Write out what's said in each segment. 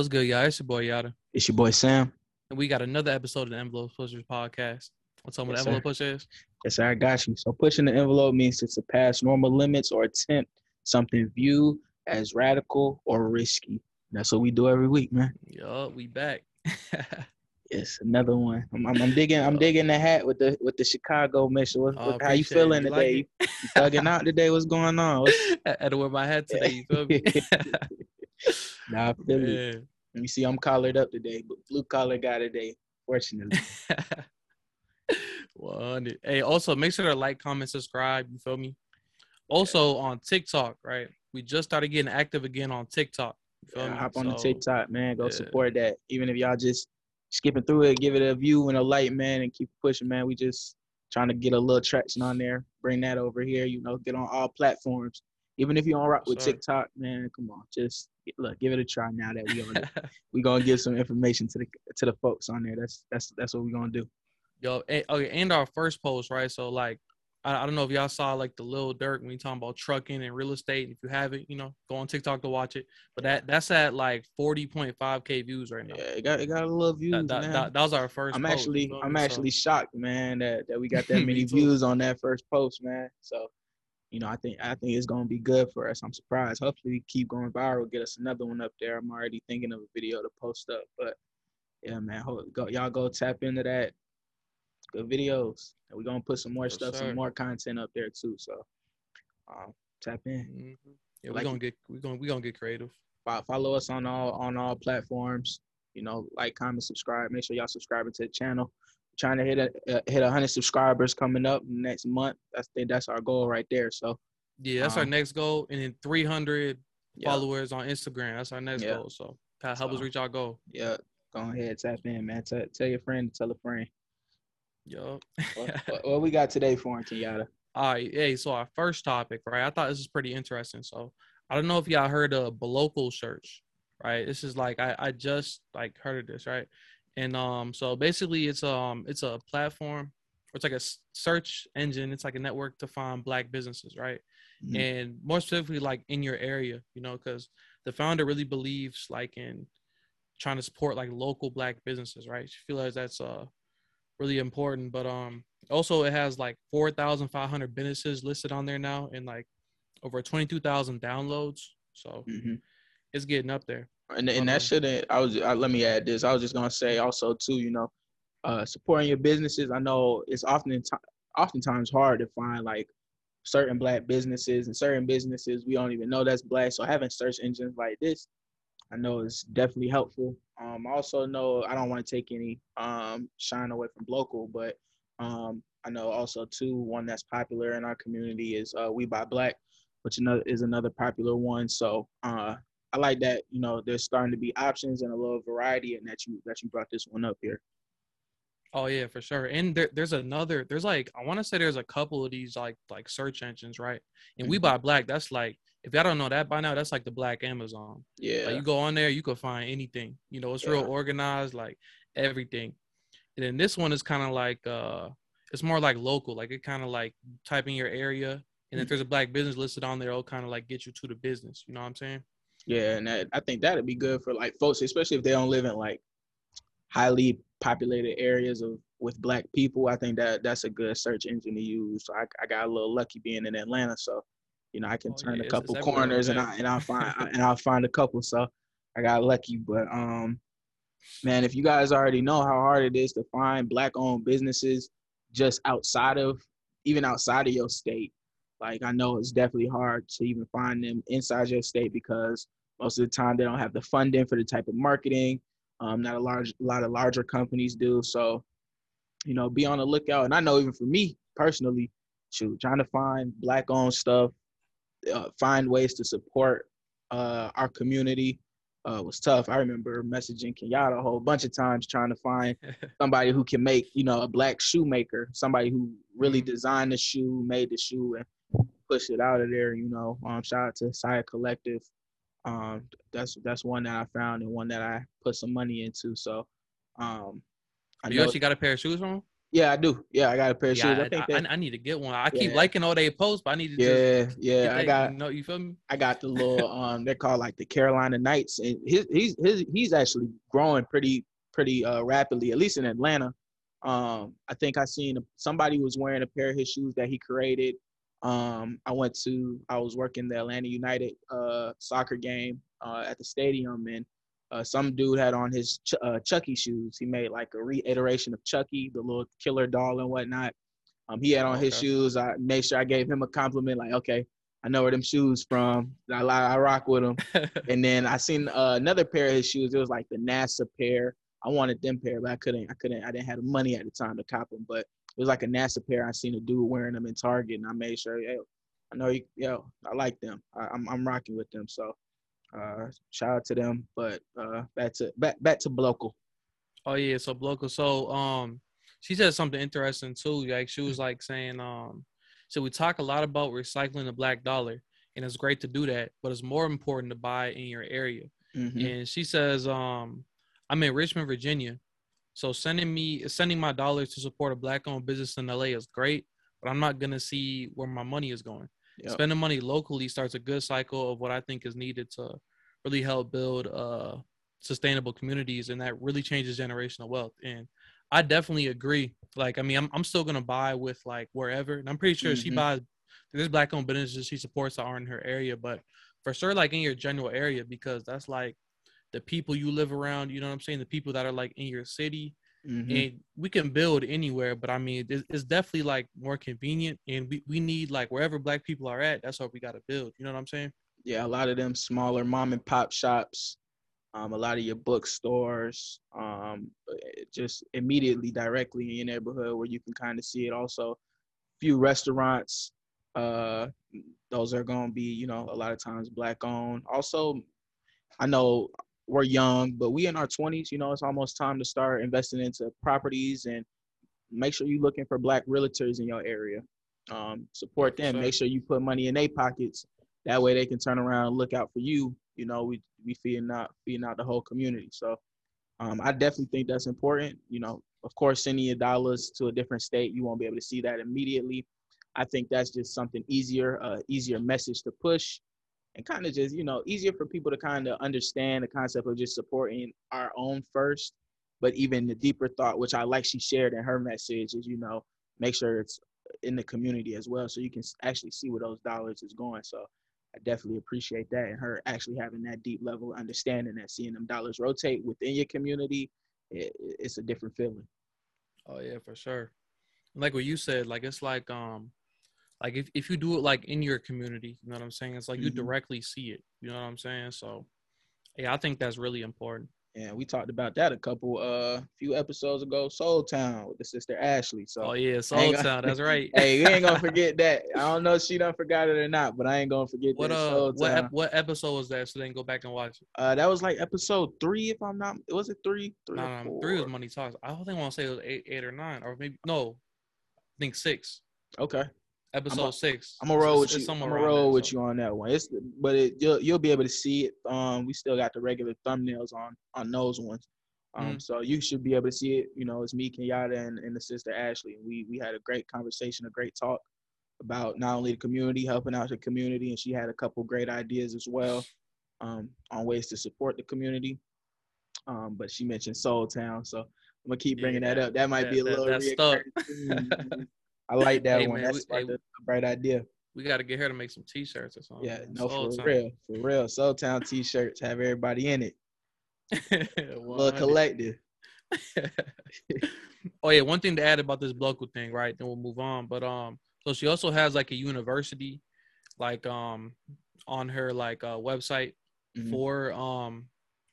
What's good, y'all? It's your boy Yada. It's your boy Sam. And we got another episode of the Envelope Pushers podcast. What's up with Yes, envelope sir. push is? Yes, sir, I got you. So pushing the envelope means to surpass normal limits or attempt something viewed as radical or risky. That's what we do every week, man. Yup, we back. Yes, another one. I'm, I'm, I'm digging. I'm digging the hat with the with the Chicago mission. What, Oh, how you feeling You like today? it? you thugging out today? What's going on? What's, I had to wear my hat today, you feel me? nah, I feel it. Yeah. Let me see. I'm collared up today, but blue collar guy today. Fortunately, 100. Hey, also make sure to like, comment, subscribe. You feel me? Also on TikTok, right? We just started getting active again on TikTok. You feel Yeah, me? hop on the So, TikTok, man. Go yeah. support that. Even if y'all just skipping through it, give it a view and a like, man, and keep pushing, man. We just trying to get a little traction on there. Bring that over here. You know, get on all platforms. Even if you don't rock with. TikTok, man, come on, just look, give it a try. Now that we on it, we gonna give some information to the to the folks on there. That's that's that's what we're gonna do. Yo, and, okay, and our first post, right? So like, I, I don't know if y'all saw like the little Durk when we talking about trucking and real estate. If you haven't, you know, go on TikTok to watch it. But that that's at like forty point five k views right now. Yeah, it got it got a little views, that, that, man. that, that was our 1st I'm actually I'm actually shocked, man, that, that we got that many views on that first post, man. So, you know, I think I think it's gonna be good for us. I'm surprised. Hopefully, we keep going viral, get us another one up there. I'm already thinking of a video to post up, but yeah, man, ho- go, y'all go tap into that. Good videos, and we're gonna put some more Yes, stuff, sir. some more content up there too. So, um, tap in. Mhm. Yeah, we're Like gonna get we're gonna we gonna get creative. Follow us on all on all platforms. You know, like, comment, subscribe. Make sure y'all subscribing to the channel. Trying to hit a uh, hit a hundred subscribers coming up next month. I think that's our goal right there. So Yeah, that's our Um, next goal, and then three hundred yeah, followers on Instagram. That's our next Yeah. goal. So help us reach our goal. yeah. Go ahead, tap in, man. Tell, tell your friend, tell a friend. Yo, What, what, what we got today for Kenyatta? All right, hey, so our first topic, right? I thought this was pretty interesting. So I don't know if y'all heard of Blocal Search, right? This is like I, I just like heard of this, right? And um, so basically it's um it's a platform, it's like a search engine, it's like a network to find black businesses, right? Mhm. And more specifically like in your area, you know, because the founder really believes like in trying to support like local black businesses, right? She feels like that's uh really important. But um also it has like four thousand five hundred businesses listed on there now and like over twenty two thousand downloads. So Mhm. it's getting up there. And and that shouldn't. I was. I, let me add this. I was just gonna say also too. You know, uh, supporting your businesses. I know it's often oftentimes hard to find like certain black businesses and certain businesses we don't even know that's black. So having search engines like this, I know is definitely helpful. Um, I also know I don't want to take any um shine away from local, but um, I know also too one that's popular in our community is uh, We Buy Black, which another is another popular one. So uh, I like that. You know, there's starting to be options and a little variety, and that you that you brought this one up here. Oh yeah, for sure. And there, there's another. There's like I want to say there's a couple of these like like search engines, right? And we Mhm. buy black. That's like if y'all don't know that by now, that's like the black Amazon. Yeah, Like you go on there, you can find anything. You know, it's real organized, like everything. And then this one is kind of like uh it's more like local. Like it kind of like type in your area. And if Mhm. there's a black business listed on there, it'll kind of like get you to the business. You know what I'm saying? Yeah, and that, I think that'd be good for like folks, especially if they don't live in like highly populated areas of with black people. I think that that's a good search engine to use. So I, I got a little lucky being in Atlanta, so you know I can Oh, turn yeah, a couple corners and I and I'll find and I'll find a couple. So I got lucky, but um, man, if you guys already know how hard it is to find black-owned businesses just outside of even outside of your state, like I know it's definitely hard to even find them inside your state because most of the time they don't have the funding for the type of marketing. Um, not a large, a lot of larger companies do. So, you know, be on the lookout. And I know even for me personally, shoot, trying to find black-owned stuff, uh, find ways to support uh, our community uh, was tough. I remember messaging Kenyatta a whole bunch of times trying to find somebody who can make, you know, a black shoemaker, somebody who really Mhm. designed the shoe, made the shoe, and pushed it out of there. You know, um, shout out to Saya Collective. Um, that's that's one that I found and one that I put some money into. So, um, I you know, actually got a pair of shoes from him? Yeah, I do. Yeah, I got a pair of Yeah, shoes. I I, think I, that, I need to get one. I keep Yeah. liking all they posts, but I need to just yeah, yeah. I got you know, you feel me? I got the little um they're called like the Carolina Knights and his he's his he's actually growing pretty pretty uh rapidly, at least in Atlanta. Um I think I seen somebody was wearing a pair of his shoes that he created. Um I went to I was working the Atlanta United uh soccer game uh at the stadium and uh, some dude had on his Ch- uh, Chucky shoes. He made like a reiteration of Chucky, the little killer doll and whatnot. Um, he had on his shoes. I made sure I gave him a compliment, like, okay, I know where them shoes from. I, I rock with them. And then I seen uh, another pair of his shoes. It was like the NASA pair. I wanted them pair, but I couldn't. I couldn't. I didn't have the money at the time to cop them. But it was like a NASA pair. I seen a dude wearing them in Target, and I made sure, yo, I know you, yo, I like them. I, I'm I'm rocking with them. So, uh, shout out to them. But uh, back to back back to Blocal. Oh yeah, so Blocal. So um she said something interesting too. Like she was like saying, um, so we talk a lot about recycling the black dollar, and it's great to do that, but it's more important to buy in your area. Mhm. And she says, um, I'm in Richmond, Virginia. So sending me sending my dollars to support a black owned business in LA is great, but I'm not gonna see where my money is going. Yep. Spending money locally starts a good cycle of what I think is needed to really help build uh sustainable communities and that really changes generational wealth. And I definitely agree. Like, I mean, I'm I'm still gonna buy with like wherever, and I'm pretty sure she Mhm. buys. There's black owned businesses she supports that are in her area, but for sure, like in your general area, because that's like the people you live around. You know what I'm saying? The people that are like in your city, Mhm. and we can build anywhere. But I mean, it's, it's definitely like more convenient, and we we need like wherever black people are at. That's what we got to build. You know what I'm saying? yeah, a lot of them smaller mom and pop shops, um, a lot of your bookstores, um, just immediately directly in your neighborhood where you can kind of see it. Also, few restaurants, uh, those are gonna be, you know, a lot of times black owned. Also, I know we're young, but we in our twenties, you know, it's almost time to start investing into properties and make sure you're looking for black realtors in your area. Um, support them. sure. Make sure you put money in their pockets. That way they can turn around and look out for you. You know, we we feeding out feeding out the whole community. So um, I definitely think that's important. You know, of course, sending your dollars to a different state, you won't be able to see that immediately. I think that's just something easier, uh, easier message to push, and kind of just you know easier for people to kind of understand the concept of just supporting our own first. But even the deeper thought, which I like she shared in her message, is you know make sure it's in the community as well, so you can actually see where those dollars is going. So I definitely appreciate that and her actually having that deep level understanding that seeing them dollars rotate within your community, it, it's a different feeling. Oh yeah, for sure. Like what you said, like it's like um like if, if you do it like in your community, you know what I'm saying? It's like you Mhm. directly see it. You know what I'm saying? So yeah, I think that's really important. And we talked about that a couple uh few episodes ago, Soul Town with the sister Ashley. So Oh yeah, Soul Town, that's right. hey, we ain't gonna forget that. I don't know if she done forgot it or not, but I ain't gonna forget what that uh Soul what ep- what episode was that so they can go back and watch it? uh, that was like episode three, if I'm not. Was it three? Three No, no, three was Money Talks. I don't think I want to say it was eight, eight or nine, or maybe no. I think six. Okay. Episode six. I'm gonna roll with you. I'm gonna roll with you on that one. It's but it you'll you'll be able to see it. Um, we still got the regular thumbnails on on those ones. Um, Mhm. so you should be able to see it. You know, it's me, Kenyatta, and, and the sister Ashley. And we we had a great conversation, a great talk about not only the community, helping out the community, and she had a couple great ideas as well um, on ways to support the community. Um, but she mentioned Soul Town, so I'm gonna keep bringing that Yeah, up. That might that- be a that- little that stuck. I like that Hey, one. man, That's we- hey, a bright idea. We got to get her to make some T-shirts or something. Yeah, no, Soul for Town. real, for real. Soul Town t-shirts have everybody in it. Little 100. collective. oh yeah, one thing to add about this local thing, right? Then we'll move on. But um, so she also has like a university, like um, on her like uh website Mhm. for um,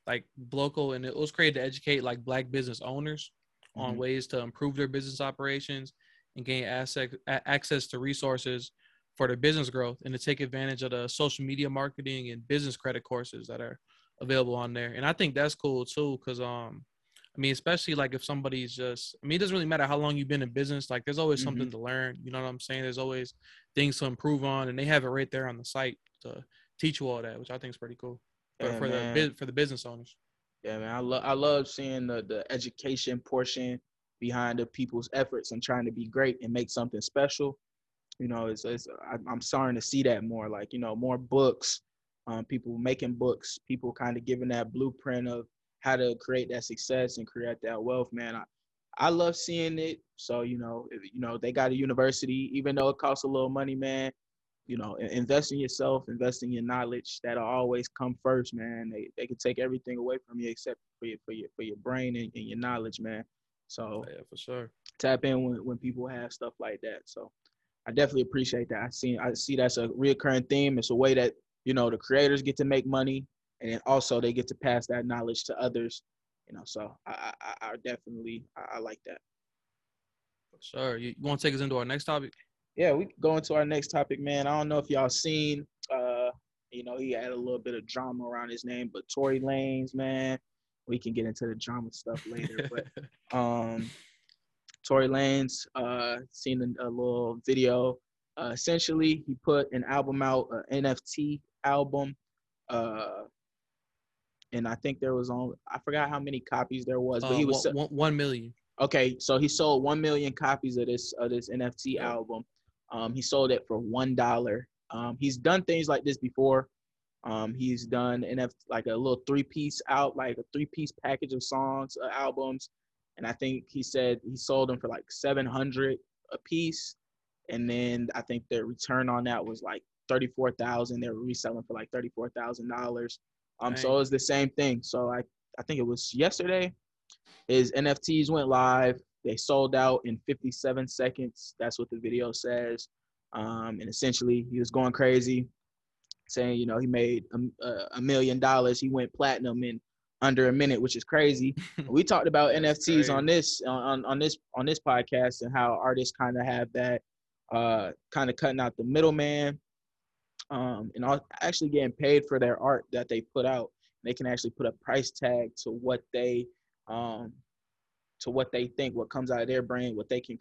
like local, and it was created to educate like black business owners on Mhm. ways to improve their business operations and gain access access to resources for their business growth, and to take advantage of the social media marketing and business credit courses that are available on there. And I think that's cool too, because um, I mean, especially like if somebody's just, I mean, it doesn't really matter how long you've been in business. Like, there's always something to learn. You know what I'm saying? There's always things to improve on, and they have it right there on the site to teach you all that, which I think is pretty cool for, Yeah, for the man. bus- for the business owners. Yeah, man. I love I love seeing the the education portion behind the people's efforts and trying to be great and make something special. You know, it's, it's I'm starting to see that more, like you know, more books, um, people making books, people kind of giving that blueprint of how to create that success and create that wealth. Man, I, I love seeing it. So you know, if, you know, they got a university, even though it costs a little money, man. You know, invest in yourself, invest in your knowledge. That'll always come first, man. They they can take everything away from you except for your for your for your brain and, and your knowledge, man. So yeah, for sure. Tap in when, when people have stuff like that. So I definitely appreciate that. I see I see that's a reoccurring theme. It's a way that you know the creators get to make money, and then also they get to pass that knowledge to others. You know, so I I, I definitely I, I, like that. Sure. You, you want to take us into our next topic? Yeah, we go into our next topic, man. I don't know if y'all seen. Uh, you know, he had a little bit of drama around his name, but Tory Lanez, man, we can get into the drama stuff later. but um, Tory Lanez, uh, seen a, a little video. Uh, essentially, he put an album out, an NFT album, uh, and I think there was only I forgot how many copies there was, but he uh, was one, one million. Okay, so he sold one million copies of this of this NFT album. Um, he sold it for one dollar. Um, he's done things like this before. Um, he's done NFT like a little three piece out, like a three piece package of songs, uh, albums and I think he said he sold them for like 700 a piece, and then I think their return on that was like 34,000. They were reselling for like 34,000 dollars. Um, so it was the same thing. So I I think it was yesterday. His NFTs went live. They sold out in 57 seconds. That's what the video says. Um, and essentially, he was going crazy, saying, you know, he made a, a million dollars. He went platinum in under a minute, which is crazy. we talked about NFTs on this on on this on this podcast and how artists kind of have that uh kind of cutting out the middleman um and actually getting paid for their art that they put out. They can actually put a price tag to what they um to what they think, what comes out of their brain, what they can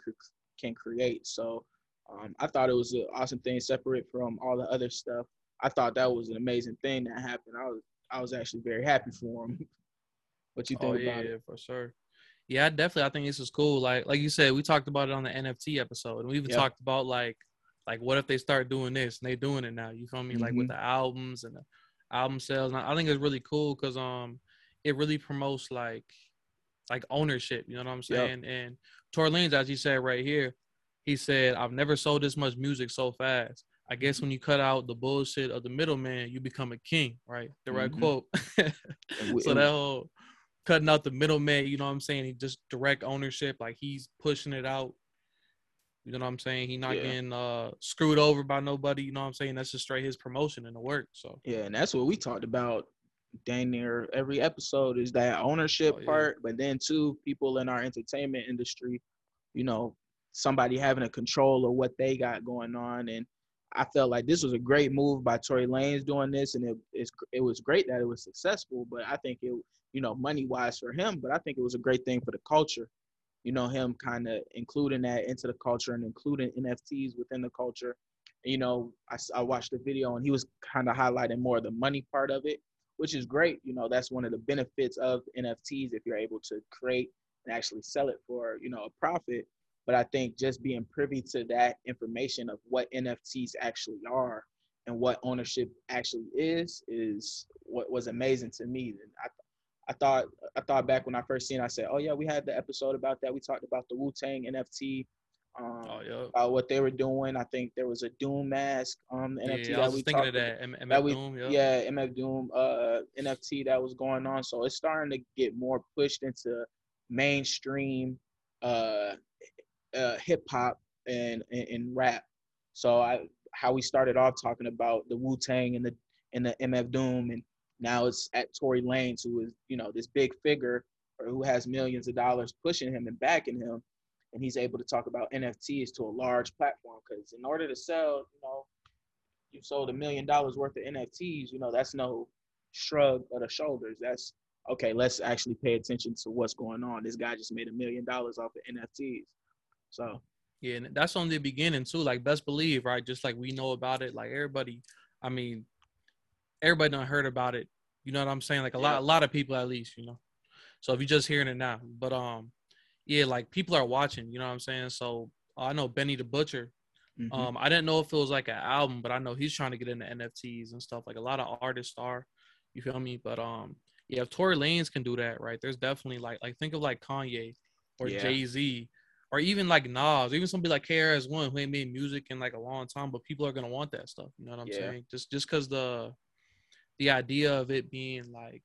can create. So um, I thought it was an awesome thing, separate from all the other stuff. I thought that was an amazing thing that happened. I was I was actually very happy for him. what you think oh, yeah, about it? Yeah, for sure. Yeah, definitely. I think this is cool. Like, like you said, we talked about it on the NFT episode, and we even yep. talked about like, like what if they start doing this and they doing it now? You feel me? Mm-hmm. Like with mm-hmm. the albums and the album sales. And I think it's really cool because um, it really promotes like, like ownership. You know what I'm saying? Yep. And Tory Lanez, as you said right here, he said, "I've never sold this much music so fast." I guess when you cut out the bullshit of the middleman, you become a king, right? The right mm-hmm. quote. so that whole cutting out the middleman, you know what I'm saying? He just direct ownership, like he's pushing it out. You know what I'm saying? He not yeah. getting uh, screwed over by nobody. You know what I'm saying? That's just straight his promotion and the work. So yeah, and that's what we talked about dang near every episode is that ownership oh, yeah. part, but then too people in our entertainment industry, you know, somebody having a control of what they got going on and I felt like this was a great move by Tory Lanez doing this, and it it was great that it was successful. But I think it, you know, money wise for him, but I think it was a great thing for the culture. You know, him kind of including that into the culture and including NFTs within the culture. You know, I, I watched the video and he was kind of highlighting more of the money part of it, which is great. You know, that's one of the benefits of NFTs if you're able to create and actually sell it for you know a profit but I think just being privy to that information of what NFTs actually are and what ownership actually is is what was amazing to me. And I, I thought I thought back when I first seen, it, I said, "Oh yeah, we had the episode about that. We talked about the Wu Tang NFT, um, oh, yeah. about what they were doing. I think there was a Doom mask um, NFT yeah, that we talked of that. M- MF that we, Doom, yeah. yeah, MF Doom uh, NFT that was going on. So it's starting to get more pushed into mainstream uh, uh, hip hop and, and, and rap. So I how we started off talking about the Wu Tang and the and the MF Doom, and now it's at Tory Lanez, who is you know this big figure or who has millions of dollars pushing him and backing him, and he's able to talk about NFTs to a large platform. Because in order to sell, you know, you sold a million dollars worth of NFTs, you know, that's no shrug of the shoulders. That's okay. Let's actually pay attention to what's going on. This guy just made a million dollars off of NFTs. So yeah, and that's on the beginning too. Like best believe, right? Just like we know about it. Like everybody, I mean, everybody done heard about it. You know what I'm saying? Like a yeah. lot, a lot of people at least, you know. So if you're just hearing it now, but um, yeah, like people are watching. You know what I'm saying? So I know Benny the Butcher. Mm-hmm. Um, I didn't know if it was like an album, but I know he's trying to get into NFTs and stuff. Like a lot of artists are. You feel me? But um, yeah, if Tory Lanez can do that, right? There's definitely like like think of like Kanye or yeah. Jay Z or even like Nas, even somebody like KRS One who ain't made music in like a long time, but people are gonna want that stuff. You know what I'm yeah. saying? Just just because the the idea of it being like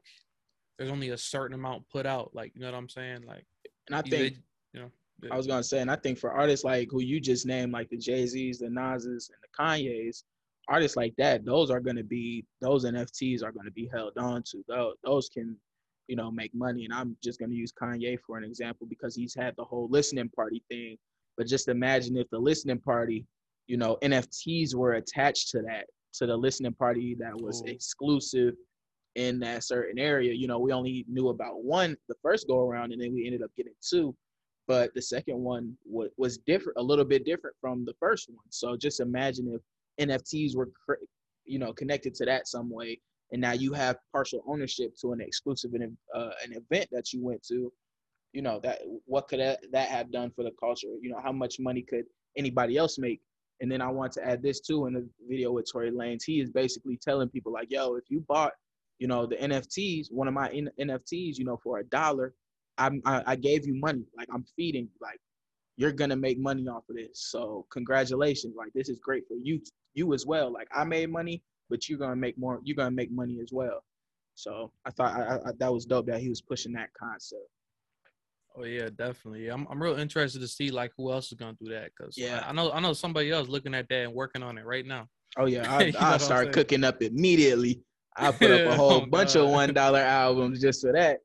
there's only a certain amount put out, like you know what I'm saying? Like, and I think you know. I was gonna say, and I think for artists like who you just named, like the Jay Z's, the Nas's, and the Kanyes, artists like that, those are gonna be those NFTs are gonna be held on to. Those those can you know, make money. And I'm just going to use Kanye for an example because he's had the whole listening party thing. But just imagine if the listening party, you know, NFTs were attached to that, to the listening party that was exclusive in that certain area. You know, we only knew about one the first go around, and then we ended up getting two. But the second one was, was different, a little bit different from the first one. So just imagine if NFTs were, you know, connected to that some way and now you have partial ownership to an exclusive an, uh, an event that you went to you know that what could that, that have done for the culture? You know how much money could anybody else make? And then i want to add this too in the video with Tory Lanez. He is basically telling people like yo if you bought you know the nfts one of my N- nfts you know for a dollar I'm, I, I gave you money. Like i'm feeding you. Like you're gonna make money off of this. So congratulations. Like this is great for you you as well. Like i made money but you're gonna make more. You're gonna make money as well. So I thought I, I, that was dope that he was pushing that concept. Oh yeah, definitely. I'm I'm real interested to see like who else is gonna do that because yeah, I, I, know I know somebody else looking at that and working on it right now. Oh yeah, I I start cooking up immediately. I put up a whole oh, bunch God. of one dollar albums just for that.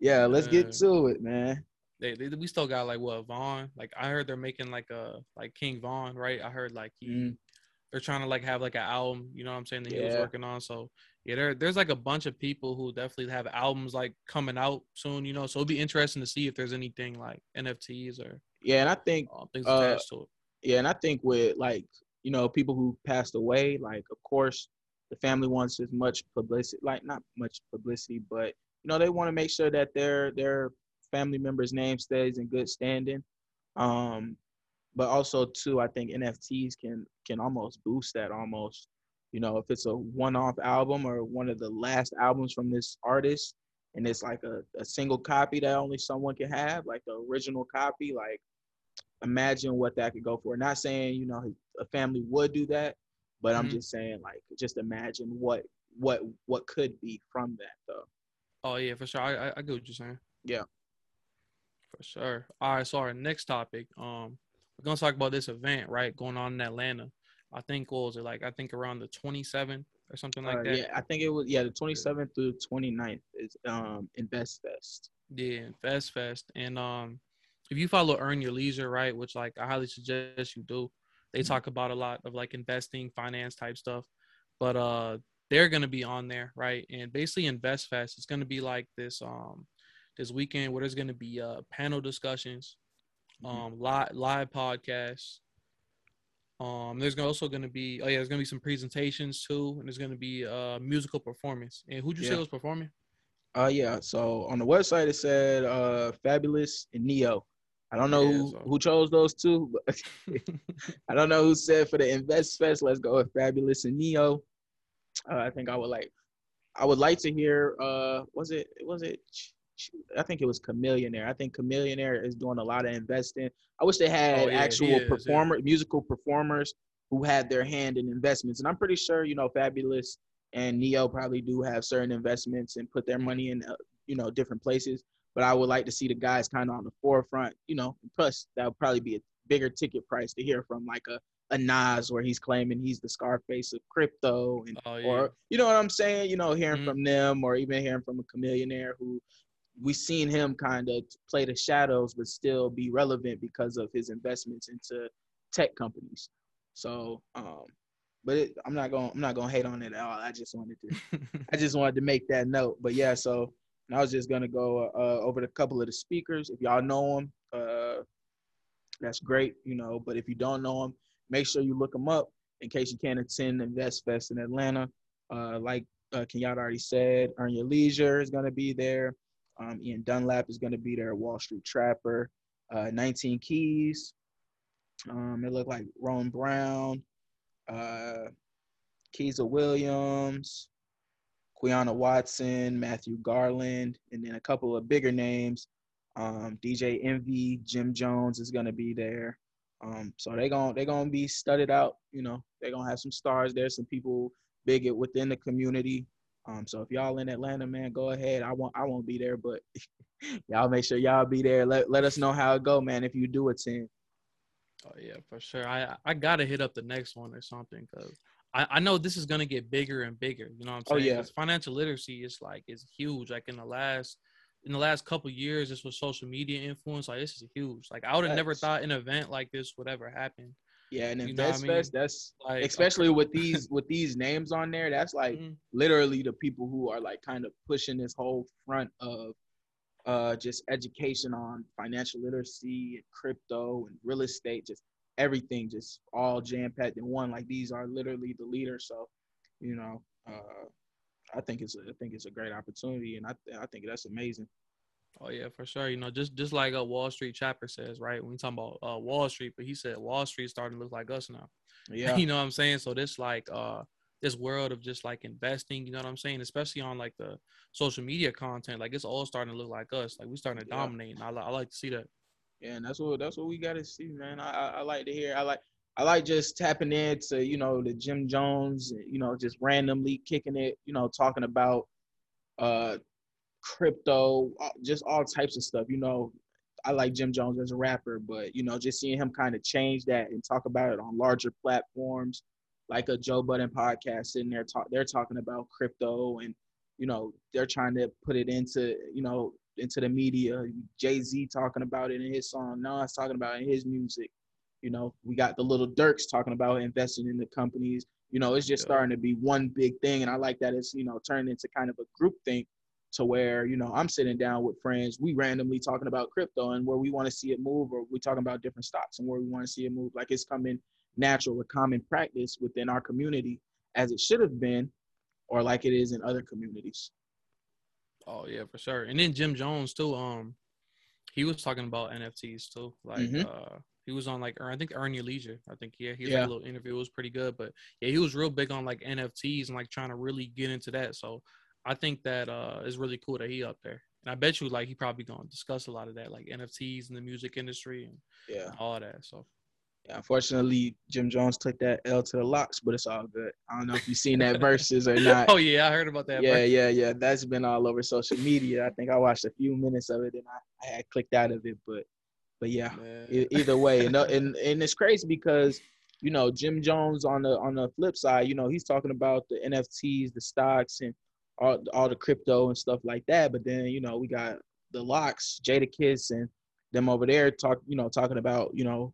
Yeah, let's get to it, man. They, they, we still got like what Von. Like I heard they're making like a like King Von, right? I heard like he mm they're trying to like have like an album, you know what I'm saying, that yeah. he was working on. So yeah, there there's like a bunch of people who definitely have albums like coming out soon, you know. So it'll be interesting to see if there's anything like NFTs or yeah, and I think uh, things attached to it. Yeah, and I think with like you know people who passed away, like of course the family wants as much publicity, like not much publicity, but you know they want to make sure that their their family member's name stays in good standing. Um, but also too, I think NFTs can can almost boost that almost. You know, if it's a one-off album or one of the last albums from this artist, and it's like a, a single copy that only someone can have, like the original copy, like imagine what that could go for. Not saying you know a family would do that, but mm-hmm. I'm just saying like just imagine what what what could be from that though. Oh yeah, for sure. I I get what you're saying. Yeah, for sure. All right, so our next topic, um, we're gonna talk about this event, right, going on in Atlanta. I think what was it like? I think around the 27th or something like uh, that. Yeah, I think it was yeah the 27th through 29th is um Invest Fest. Yeah, Invest Fest, and um if you follow Earn Your Leisure, right, which like I highly suggest you do. They mm-hmm. talk about a lot of like investing, finance type stuff, but uh they're gonna be on there, right? And basically Invest Fest is gonna be like this um this weekend where there's gonna be uh panel discussions. Um, live live podcasts. Um, there's also going to be oh yeah, there's going to be some presentations too, and there's going to be a musical performance. And who'd you yeah. say was performing? Uh yeah, so on the website it said uh Fabolous and Ne-Yo. I don't know yeah, who, so. who chose those two, but I don't know who said for the Invest Fest, let's go with Fabolous and Ne-Yo. Uh, I think I would like I would like to hear uh was it was it I think it was Chamillionaire. I think Chamillionaire is doing a lot of investing. I wish they had oh, yeah, actual performer, yeah. musical performers who had their hand in investments. And I'm pretty sure, you know, Fabolous and Ne-Yo probably do have certain investments and put their money in, uh, you know, different places. But I would like to see the guys kind of on the forefront, you know. Plus, that would probably be a bigger ticket price to hear from like a a Nas where he's claiming he's the Scarface of crypto, and oh, yeah. or you know what I'm saying, you know, hearing mm-hmm. from them, or even hearing from a Chamillionaire who we seen him kind of play the shadows, but still be relevant because of his investments into tech companies. So, um, but it, I'm not going. I'm not going to hate on it at all. I just wanted to. I just wanted to make that note. But yeah, so I was just gonna go uh, over a couple of the speakers. If y'all know them, uh, that's great. You know, but if you don't know them, make sure you look them up in case you can't attend Invest Fest in Atlanta. Uh, like uh, Kenyatta already said, Earn Your Leisure is gonna be there. Um, Ian Dunlap is going to be there. Wall Street Trapper. uh, 19 Keys. Um, it looked like Ron Brown, uh, Williams, Quiana Watson, Matthew Garland, and then a couple of bigger names. Um, DJ Envy, Jim Jones is gonna be there. Um, so they're going they're gonna be studded out. You know, they're gonna have some stars there, some people big within the community. Um, so if y'all in Atlanta, man, go ahead. I won't I won't be there, but y'all make sure y'all be there. Let let us know how it go, man. If you do attend. Oh yeah, for sure. I I gotta hit up the next one or something because I, I know this is gonna get bigger and bigger. You know what I'm oh, saying? Oh yeah. Financial literacy is like is huge. Like in the last in the last couple years, this was social media influence. Like this is huge. Like I would have never thought an event like this would ever happen. Yeah, and Invest Fest, I mean? that's like, especially okay. with these with these names on there, that's like mm-hmm. literally the people who are like kind of pushing this whole front of uh just education on financial literacy and crypto and real estate, just everything just all jam packed in one. Like these are literally the leaders. So, you know, uh I think it's a, I think it's a great opportunity and I I think that's amazing. Oh yeah, for sure. You know, just just like a Wall Street Trapper says, right? When we talk about uh, Wall Street, but he said Wall Street starting to look like us now. Yeah. you know what I'm saying? So this like uh this world of just like investing, you know what I'm saying? Especially on like the social media content, like it's all starting to look like us. Like we starting to yeah. dominate. And I, I like to see that. Yeah, and that's what that's what we got to see, man. I, I, I like to hear. I like I like just tapping into you know the Jim Jones, you know, just randomly kicking it, you know, talking about uh crypto, uh, just all types of stuff. You know, I like Jim Jones as a rapper, but you know, just seeing him kind of change that and talk about it on larger platforms, like a Joe Budden podcast, sitting there talk, they're talking about crypto and you know they're trying to put it into you know into the media. Jay Z talking about it in his song. Nas talking about it in his music. You know, we got the little Dirks talking about investing in the companies. You know, it's just yeah. starting to be one big thing, and I like that it's you know turned into kind of a group thing to where you know I'm sitting down with friends, we randomly talking about crypto and where we want to see it move, or we talking about different stocks and where we want to see it move. Like it's coming natural or common practice within our community as it should have been, or like it is in other communities. Oh yeah, for sure. And then Jim Jones too. Um, he was talking about NFTs too. Like mm-hmm. uh, he was on like I think Earn Your Leisure. I think yeah, he yeah. a little interview. It was pretty good. But yeah, he was real big on like NFTs and like trying to really get into that. So I think that uh is really cool that he up there. And I bet you like he probably gonna discuss a lot of that, like NFTs in the music industry and yeah, all that. So yeah, unfortunately, Jim Jones took that L to the LOX, but it's all good. I don't know if you've seen that Verzuz or not. oh yeah, I heard about that. Yeah, versus. yeah, yeah. That's been all over social media. I think I watched a few minutes of it and I, I had clicked out of it, but but yeah, either way, and, and and it's crazy because you know Jim Jones on the on the flip side, you know he's talking about the NFTs, the stocks, and all, all the crypto and stuff like that. But then, you know, we got the LOX, Jada Jadakiss and them over there talk, you know, talking about, you know,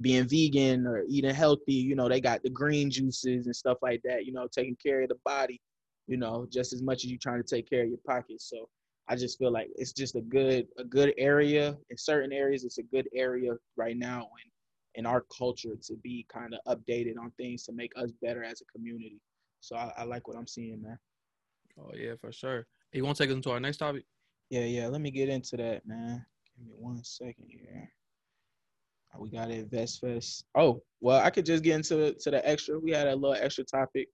being vegan or eating healthy. You know, they got the green juices and stuff like that, you know, taking care of the body, you know, just as much as you trying to take care of your pockets. So I just feel like it's just a good, a good area. In certain areas, it's a good area right now and in our culture to be kind of updated on things to make us better as a community. So I, I like what I'm seeing, man. Oh yeah, for sure. You want to take us into our next topic? Yeah, yeah. Let me get into that, man. Give me one second here. Oh, we got Invest Fest. Oh, well, I could just get into to the extra. We had a little extra topic.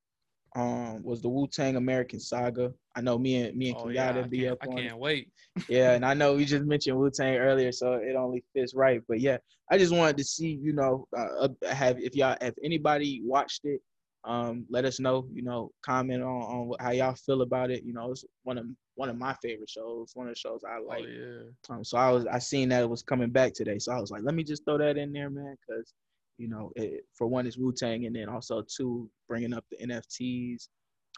Um, was the Wu Tang American Saga. I know me and me and oh, Kenyatta yeah, be up on. I can't wait. yeah, and I know we just mentioned Wu Tang earlier, so it only fits right. But yeah, I just wanted to see, you know, uh, have if y'all, if anybody watched it, um, let us know, you know, comment on, on how y'all feel about it. You know, it's one of one of my favorite shows, one of the shows I oh, like. Oh, yeah. Um, so I was I seen that it was coming back today, so I was like, let me just throw that in there, man, because you know, it, for one, it's Wu Tang, and then also two, bringing up the NFTs,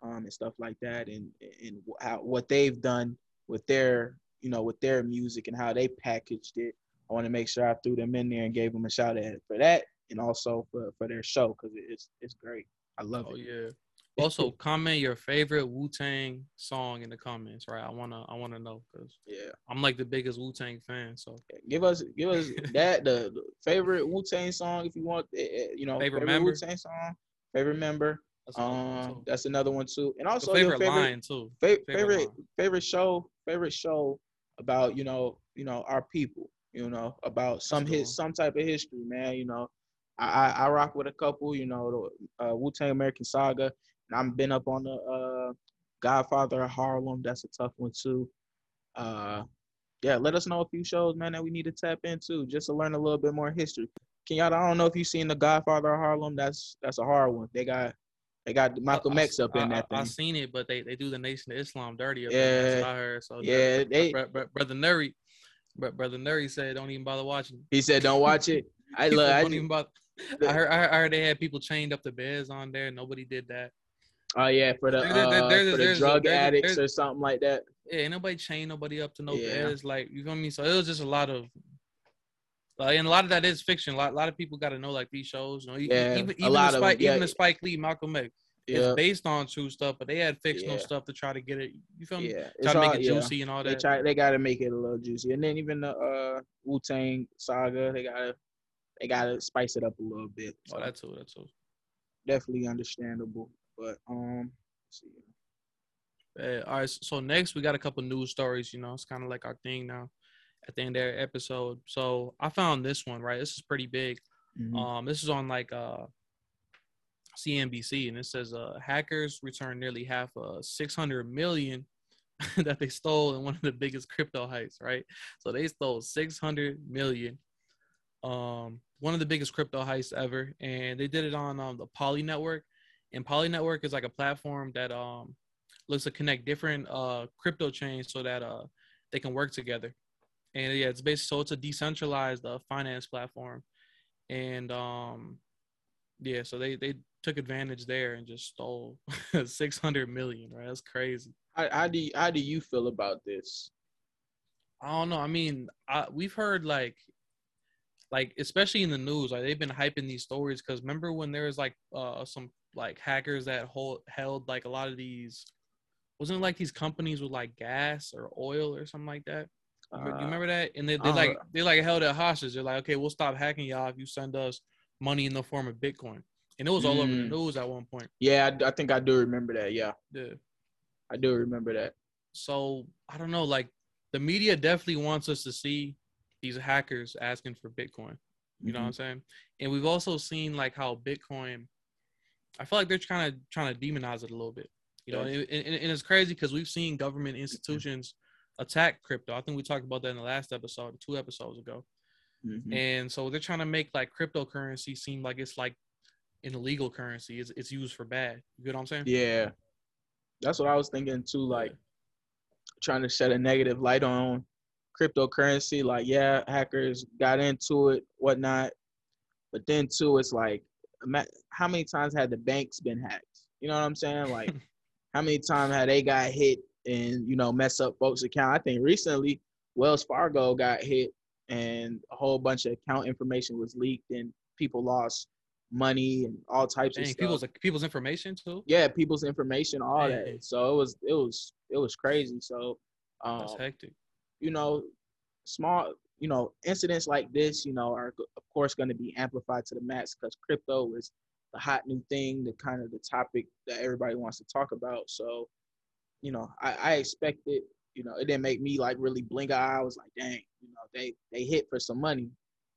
um, and stuff like that, and and how what they've done with their, you know, with their music and how they packaged it. I want to make sure I threw them in there and gave them a shout out for that, and also for for their show because it's it's great. I love oh, it. yeah. Also, comment your favorite Wu Tang song in the comments, right? I wanna, I wanna know because yeah, I'm like the biggest Wu Tang fan. So give us, give us that the, the favorite Wu Tang song if you want. Eh, eh, you know, favorite, favorite Wu Tang song, favorite member. That's um, that's another one too. And also the favorite, favorite line too. Fa- favorite favorite, favorite show, favorite show about you know you know our people you know, about some his some type of history, man. You know, I I, I rock with a couple, you know, the uh, Wu Tang American Saga, and I've been up on the uh, Godfather of Harlem. That's a tough one too. Uh, yeah, let us know a few shows, man, that we need to tap into just to learn a little bit more history. Kenyatta, I don't know if you've seen the Godfather of Harlem. That's that's a hard one. They got they got Malcolm I- X up in that I, I thing. seen it, but they, they do the Nation of Islam dirty. Up there. That's Yeah. what I heard. So Yeah, they- br- br- brother Nuri, br- brother Nuri said don't even bother watching. He said, "Don't watch it." I He look. said, I, don't even bother. I heard, I heard they had people chained up to beds on there. Nobody did that. oh yeah, for the There- there- uh, for the drug a- addicts or something like that. Yeah, ain't nobody chained nobody up to no Yeah. beds. Like you feel me? So it was just a lot of. Like, and a lot of that is fiction. A lot, a lot of people got to know like these shows. You know, Yeah, even a even lot the of Spike, them, yeah. even the Spike Lee, Malcolm X. Yeah, It's based on true stuff, but they had fictional Yeah. stuff to try to get it. You feel me? yeah. Try to make all- it juicy and all They that. try. They got to make it a little juicy, and then even the uh, Wu Tang saga, they gotta they gotta spice it up a little bit. So oh, that's too. That's too. definitely understandable. But um, see. Uh, all right, so next we got a couple news stories. You know, it's kind of like our thing now. At the end of the episode, so I found this one. Right, this is pretty big. Mhm. Um, this is on like uh CNBC, and it says uh hackers returned nearly half a six hundred million that they stole in one of the biggest crypto heists. Right, so they stole six hundred million. Um, one of the biggest crypto heists ever, and they did it on um the Poly Network. And Poly Network is like a platform that um looks to connect different uh crypto chains so that uh they can work together. And yeah, it's based so it's a decentralized uh, finance platform. And um yeah, so they they took advantage there and just stole 600 million, right? That's crazy. How, how do you, how do you feel about this? I don't know. I mean, I, we've heard like, like especially in the news, like they've been hyping these stories because remember when there was like uh some like hackers that hold held like a lot of these, wasn't it like these companies with like gas or oil or something like that? Uh, you remember that? And they, they uh, like they like held it hostage. They're like, okay, we'll stop hacking y'all if you send us money in the form of Bitcoin. And it was all over the Mm. news at one point. Yeah, I, I think I do remember that. Yeah, Yeah. I do remember that. So I don't know, like the media definitely wants us to see these hackers asking for Bitcoin. You know what I'm Mm-hmm. saying? And we've also seen like how Bitcoin. I feel like they're kind of trying to demonize it a little bit. You know, Yes. and, and, and it's crazy because we've seen government institutions attack crypto. I think we talked about that in the last episode, two episodes ago. Mhm. And so they're trying to make like cryptocurrency seem like it's like an illegal currency. It's, it's used for bad. You get what I'm saying? Yeah, that's what I was thinking too. Like trying to shed a negative light on cryptocurrency. Like, yeah, hackers got into it, whatnot, but then too, it's like, how many times had the banks been hacked? You know what I'm saying? Like, how many times had they got hit and you know mess up folks' account? I think recently Wells Fargo got hit and a whole bunch of account information was leaked and people lost money and all types of stuff people's people's information too. yeah, people's information, all Dang. that. So it was it was it was crazy. So um, That's hectic. You know, small you know incidents like this, you know, are of course going to be amplified to the max because crypto is the hot new thing, the kind of the topic that everybody wants to talk about. So you know, I, I expected. You know, it didn't make me like really blink an eye. I was like, dang, you know, they they hit for some money.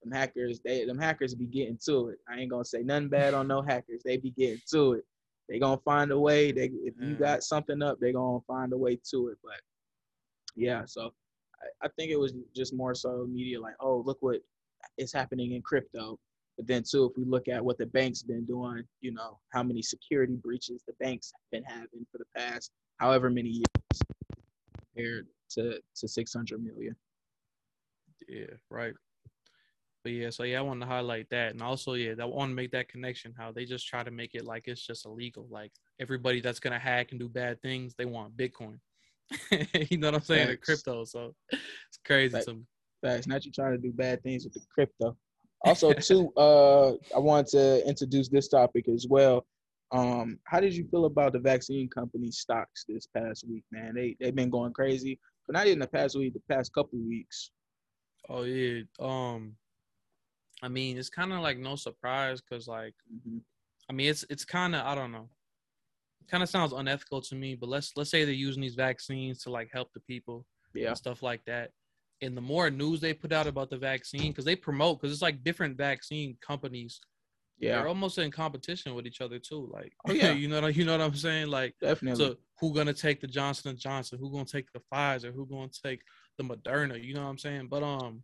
Them hackers, they them hackers be getting to it. I ain't gonna say nothing bad on no hackers. They be getting to it. They gonna find a way. They if you got something up, they gonna find a way to it. But yeah, so I, think it was just more so media like, oh, look what is happening in crypto. But then too, if we look at what the banks been doing, you know, how many security breaches the banks have been having for the past however many years compared to to 600 million. Yeah, right. But yeah, so yeah, I wanted to highlight that, and also yeah, I want to make that connection. How they just try to make it like it's just illegal. Like everybody that's gonna hack and do bad things, they want Bitcoin. you know what I'm saying? The crypto. So it's crazy Facts. to me. Facts. Not you trying to do bad things with the crypto. Also, too, uh, I want to introduce this topic as well. Um, how did you feel about the vaccine company stocks this past week, man? They they've been going crazy, but not even the past week, the past couple weeks. Oh yeah. Um, I mean, it's kind of like no surprise because like Mhm. I mean, it's it's kind of I don't know. Kind of sounds unethical to me, but let's let's say they're using these vaccines to like help the people Yeah, and stuff like that. and the more news they put out about the vaccine, because they promote, because it's like different vaccine companies. Yeah, They're almost in competition with each other too. Like, Oh, yeah. you know, what- you know what I'm saying? Like, definitely. so who gonna take the Johnson and Johnson? Who gonna take the Pfizer? Who gonna take the Moderna? You know what I'm saying? But um,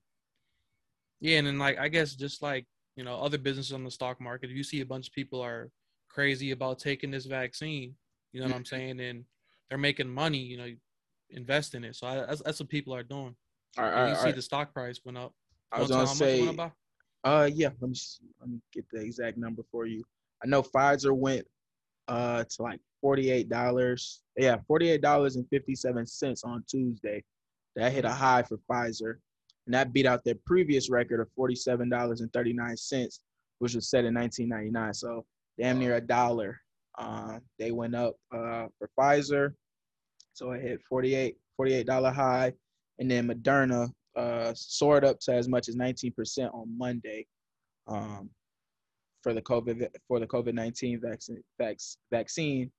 yeah, and then like I guess just like you know other businesses on the stock market, if you see a bunch of people are crazy about taking this vaccine, you know what I'm saying, and they're making money, you know, invest in it. So I, that's, that's what people are doing. all right, all you right, see right. the stock price went up. I was gonna tell how much it say, uh, yeah. Let me see, let me get the exact number for you. I know Pfizer went uh to like forty eight dollars. Yeah, forty eight dollars and fifty seven cents on Tuesday. That hit a high for Pfizer, and that beat out their previous record of forty seven dollars and thirty nine cents, which was set in nineteen ninety nine. So damn near a dollar. Um, they went up uh for Pfizer, so it hit 48 48 dollar high, and then Moderna uh soared up to as much as nineteen percent on Monday. Um, for the COVID for the COVID nineteen vaccine vac- vaccine,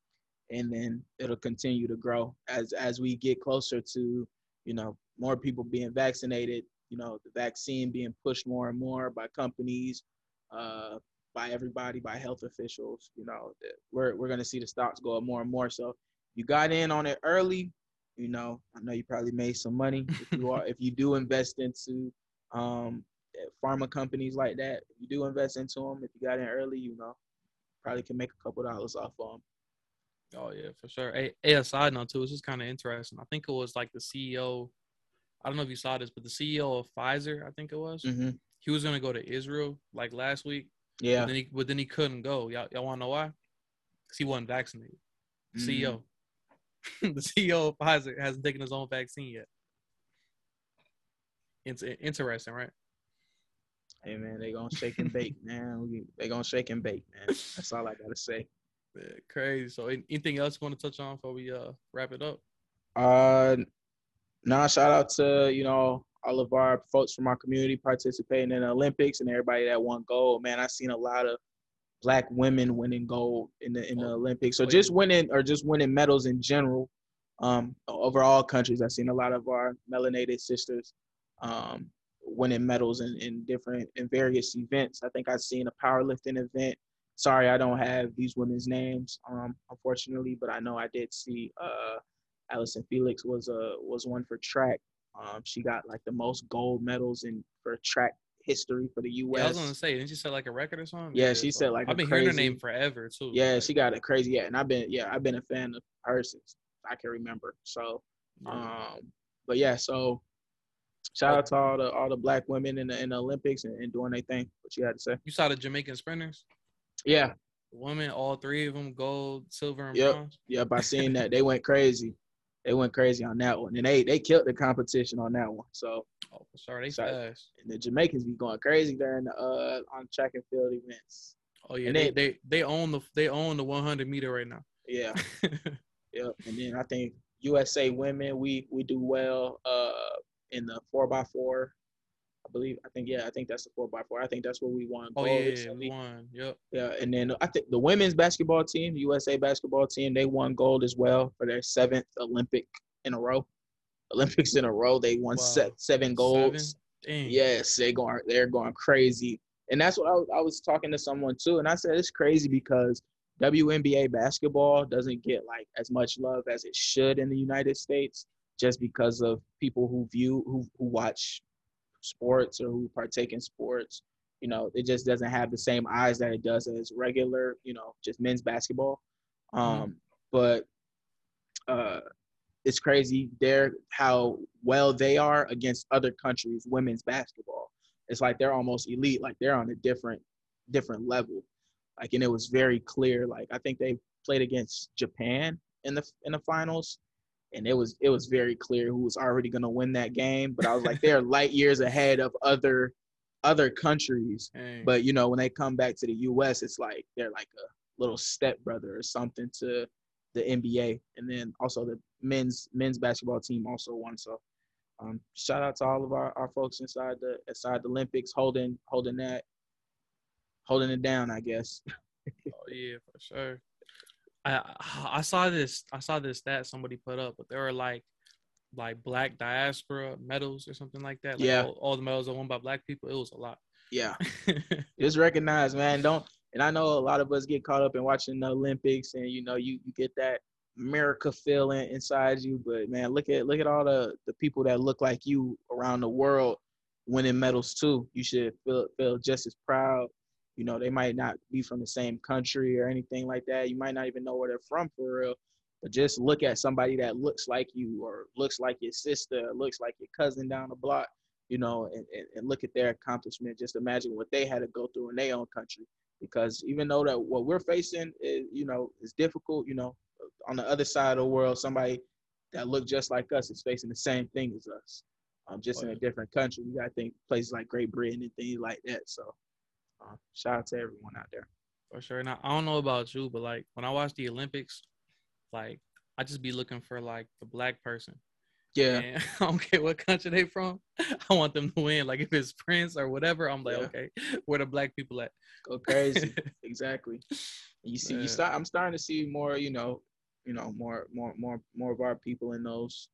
and then it'll continue to grow as as we get closer to you know more people being vaccinated. You know the vaccine being pushed more and more by companies, uh, by everybody, by health officials. You know we're we're gonna see the stocks go up more and more. So you got in on it early. You know I know you probably made some money if you are if you do invest into um pharma companies like that, if you do invest into them, if you got in early, you know, probably can make a couple dollars off of them. Oh yeah, for sure. Hey, hey, a side note too, it's just kind of interesting. I think it was like the CEO. I don't know if you saw this, but the CEO of Pfizer, I think it was, Mm-hmm. he was gonna go to Israel like last week, Yeah. but then he but then he couldn't go. Y'all, y'all want to know why? Because he wasn't vaccinated. The Mm. CEO, the CEO of Pfizer hasn't taken his own vaccine yet. It's interesting, right? Hey man, they gonna shake and bake, man. They gonna shake and bake, man. That's all I gotta say. Yeah, crazy. So, anything else you want to touch on before we uh wrap it up? Uh, nah, shout out to you know all of our folks from our community participating in the Olympics and everybody that won gold. Man, I've seen a lot of black women winning gold in the in the Oh, Olympics. So just winning or just winning medals in general. Um, over all countries, I've seen a lot of our melanated sisters um, winning medals in, in different in various events. I think I've seen a powerlifting event. Sorry, I don't have these women's names, um, unfortunately, but I know I did see uh, Allyson Felix was uh, was one for track. Um, she got like the most gold medals in for track history for the U.S. Yeah, I was gonna say, didn't you set like a record or something? Yeah, she so set, like, I've been hearing her name forever too. Yeah, Like, she got it crazy. Yeah, and I've been yeah, I've been a fan of her since I can remember. So, um, but yeah, so shout out to all the all the black women in the in the Olympics and, and doing their thing. What you had to say? you saw the Jamaican sprinters, Yeah, women, all three of them, gold, silver, and Yep. bronze. yeah. By seeing that, they went crazy. They went crazy on that one, and they they killed the competition on that one. So, Oh, for sure, they Sorry. fast. and the Jamaicans be going crazy during the uh on track and field events. Oh yeah, And they, they- they own the they own the 100 meter right now. Yeah, yeah. And then I think USA women we we do well uh in the four x four. I believe I think yeah I think that's the four by four. I think that's where we won Oh yeah, yeah, recently. won. Yep. Yeah, and then I think the women's basketball team, USA basketball team, they won gold as well for their seventh Olympic in a row. Olympics in a row, they won Wow. se- seven golds. Seven? Yes, they going they're going crazy, and that's what I was, I was talking to someone too, and I said it's crazy because WNBA basketball doesn't get like as much love as it should in the United States, just because of people who view who who watch sports or who partake in sports. You know, it just doesn't have the same eyes that it does as regular, you know, just men's basketball. Um, but uh, it's crazy there how well they are against other countries women's basketball it's like they're almost elite like they're on a different different level like and it was very clear like i think they played against japan in the in the finals and it was it was very clear who was already going to win that game but i was like they're light years ahead of other other countries Dang. but you know when they come back to the us it's like they're like a little step brother or something to the NBA, and then also the men's men's basketball team also won. So, um, shout out to all of our, our folks inside the inside the Olympics, holding holding that, holding it down. I guess. Oh yeah, for sure. I I saw this I saw this stat somebody put up, but there were like like black diaspora medals or something like that. Like Yeah. all, all the medals are won by black people. It was a lot. Yeah. just recognize, man. Don't and I know a lot of us get caught up in watching the Olympics and you know, you, you get that America feeling inside you. But man, look at look at all the, the people that look like you around the world winning medals too. You should feel feel just as proud. You know, they might not be from the same country or anything like that. You might not even know where they're from for real. But just look at somebody that looks like you or looks like your sister, looks like your cousin down the block, you know, and, and, and look at their accomplishment. Just imagine what they had to go through in their own country. Because even though that what we're facing is, you know, is difficult, you know, on the other side of the world, somebody that look just like us is facing the same thing as us. Um, just in a different country. You gotta think places like Great Britain and things like that. So uh, shout out to everyone out there. For sure. Now I don't know about you, but like when I watch the Olympics, like I just be looking for like the black person. Yeah. And I don't care what country they from. I want them to win. Like if it's Prince or whatever, I'm like, Yeah. okay, where the black people at? Go crazy. exactly. You see, Yeah. you start. I'm starting to see more. You know, you know, more, more, more, more of our people in those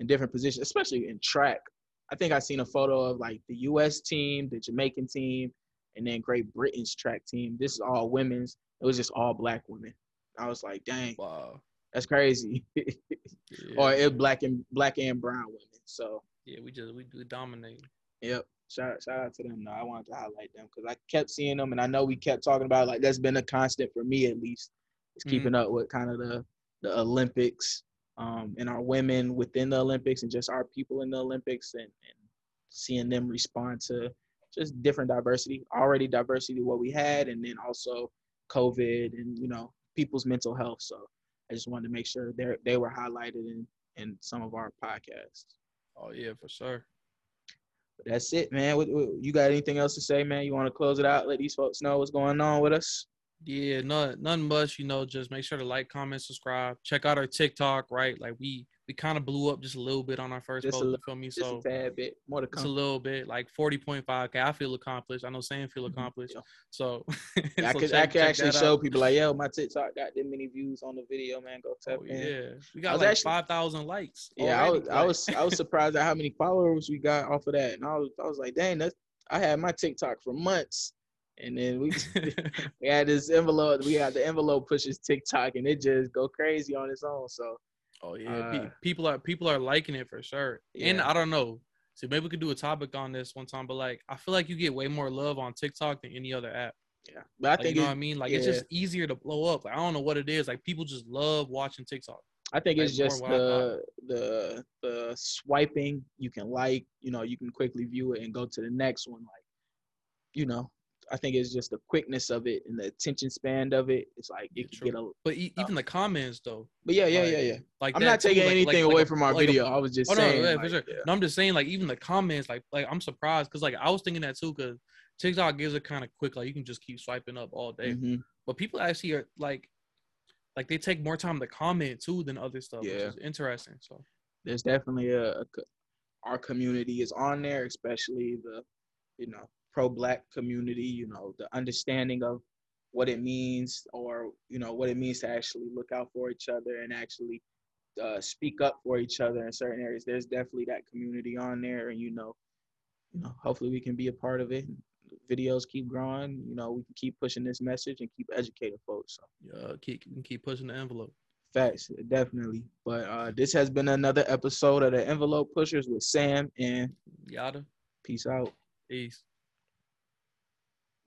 in different positions, especially in track. I think I seen a photo of like the U.S. team, the Jamaican team, and then Great Britain's track team. This is all women's. It was just all black women. I was like, dang, Wow. that's crazy. Yeah. or it black and black and brown women. So yeah, we just we do dominate. Yep. Shout, shout out to them. though. I wanted to highlight them because I kept seeing them, and I know we kept talking about it, like that's been a constant for me at least. Is Mhm. keeping up with kind of the the Olympics, um, and our women within the Olympics, and just our people in the Olympics, and, and seeing them respond to just different diversity. Already diversity what we had, and then also COVID, and you know people's mental health. So I just wanted to make sure they they were highlighted in in some of our podcasts. Oh yeah, for sure. But that's it, man. What, what- you got anything else to say, man? You want to close it out? Let these folks know what's going on with us. Yeah, no, nothing much. You know, just make sure to like, comment, subscribe. Check out our TikTok. Right, like we we kind of blew up just a little bit on our first Just post. You little- feel me? Just So a tad bit more to It's a little bit like 40.5k. I feel accomplished. I know Sam feel Mhm. accomplished. Yeah. So, I so could check- I could actually show out. people like, yo, my TikTok got that many views on the video, man. Go tap Oh, in. yeah, we got like actually- 5,000 likes. Yeah, I was I was I was surprised at how many followers we got off of that, and I was I was like, dang, that's I had my TikTok for months, and then we we had this envelope. We had the envelope pushes TikTok, and it just go crazy on its own. So oh yeah, Uh, people are people are liking it for sure. And I don't know. So maybe we could do a topic on this one time. But like, I feel like you get way more love on TikTok than any other app. yeah, but I Like, think you know what I mean? Like it's just easier to blow up. Like I don't know what it is. Like people just love watching TikTok. I think Like, it's just the the the swiping. You can like, you know, you can quickly view it and go to the next one. Like, you know, I think it's just the quickness of it and the attention span of it. It's like Yeah, it can true. get a. But e- even the comments though, But yeah, yeah, Like, yeah, yeah. like I'm not taking anything like- away like from our video. I was just Oh no, saying. yeah, like, for sure. yeah. No, I'm just saying, like even the comments, like like I'm surprised because like I was thinking that too, because TikTok gives it kind of quick, like you can just keep swiping up all day. Mhm. But people actually are like, like they take more time to comment too than other stuff, Yeah. which is interesting. So There's definitely a, a our community is on there, especially the, you know, pro-black community. You know, the understanding of what it means, or you know, what it means to actually look out for each other and actually uh, speak up for each other in certain areas. There's definitely that community on there, and you know, you know, hopefully we can be a part of it. Videos keep growing. You know, we can keep pushing this message and keep educating folks. So. yeah, keep keep pushing the envelope. Facts, definitely. But uh, this has been another episode of the Envelope Pushers with Sam, and Yada, peace out. peace.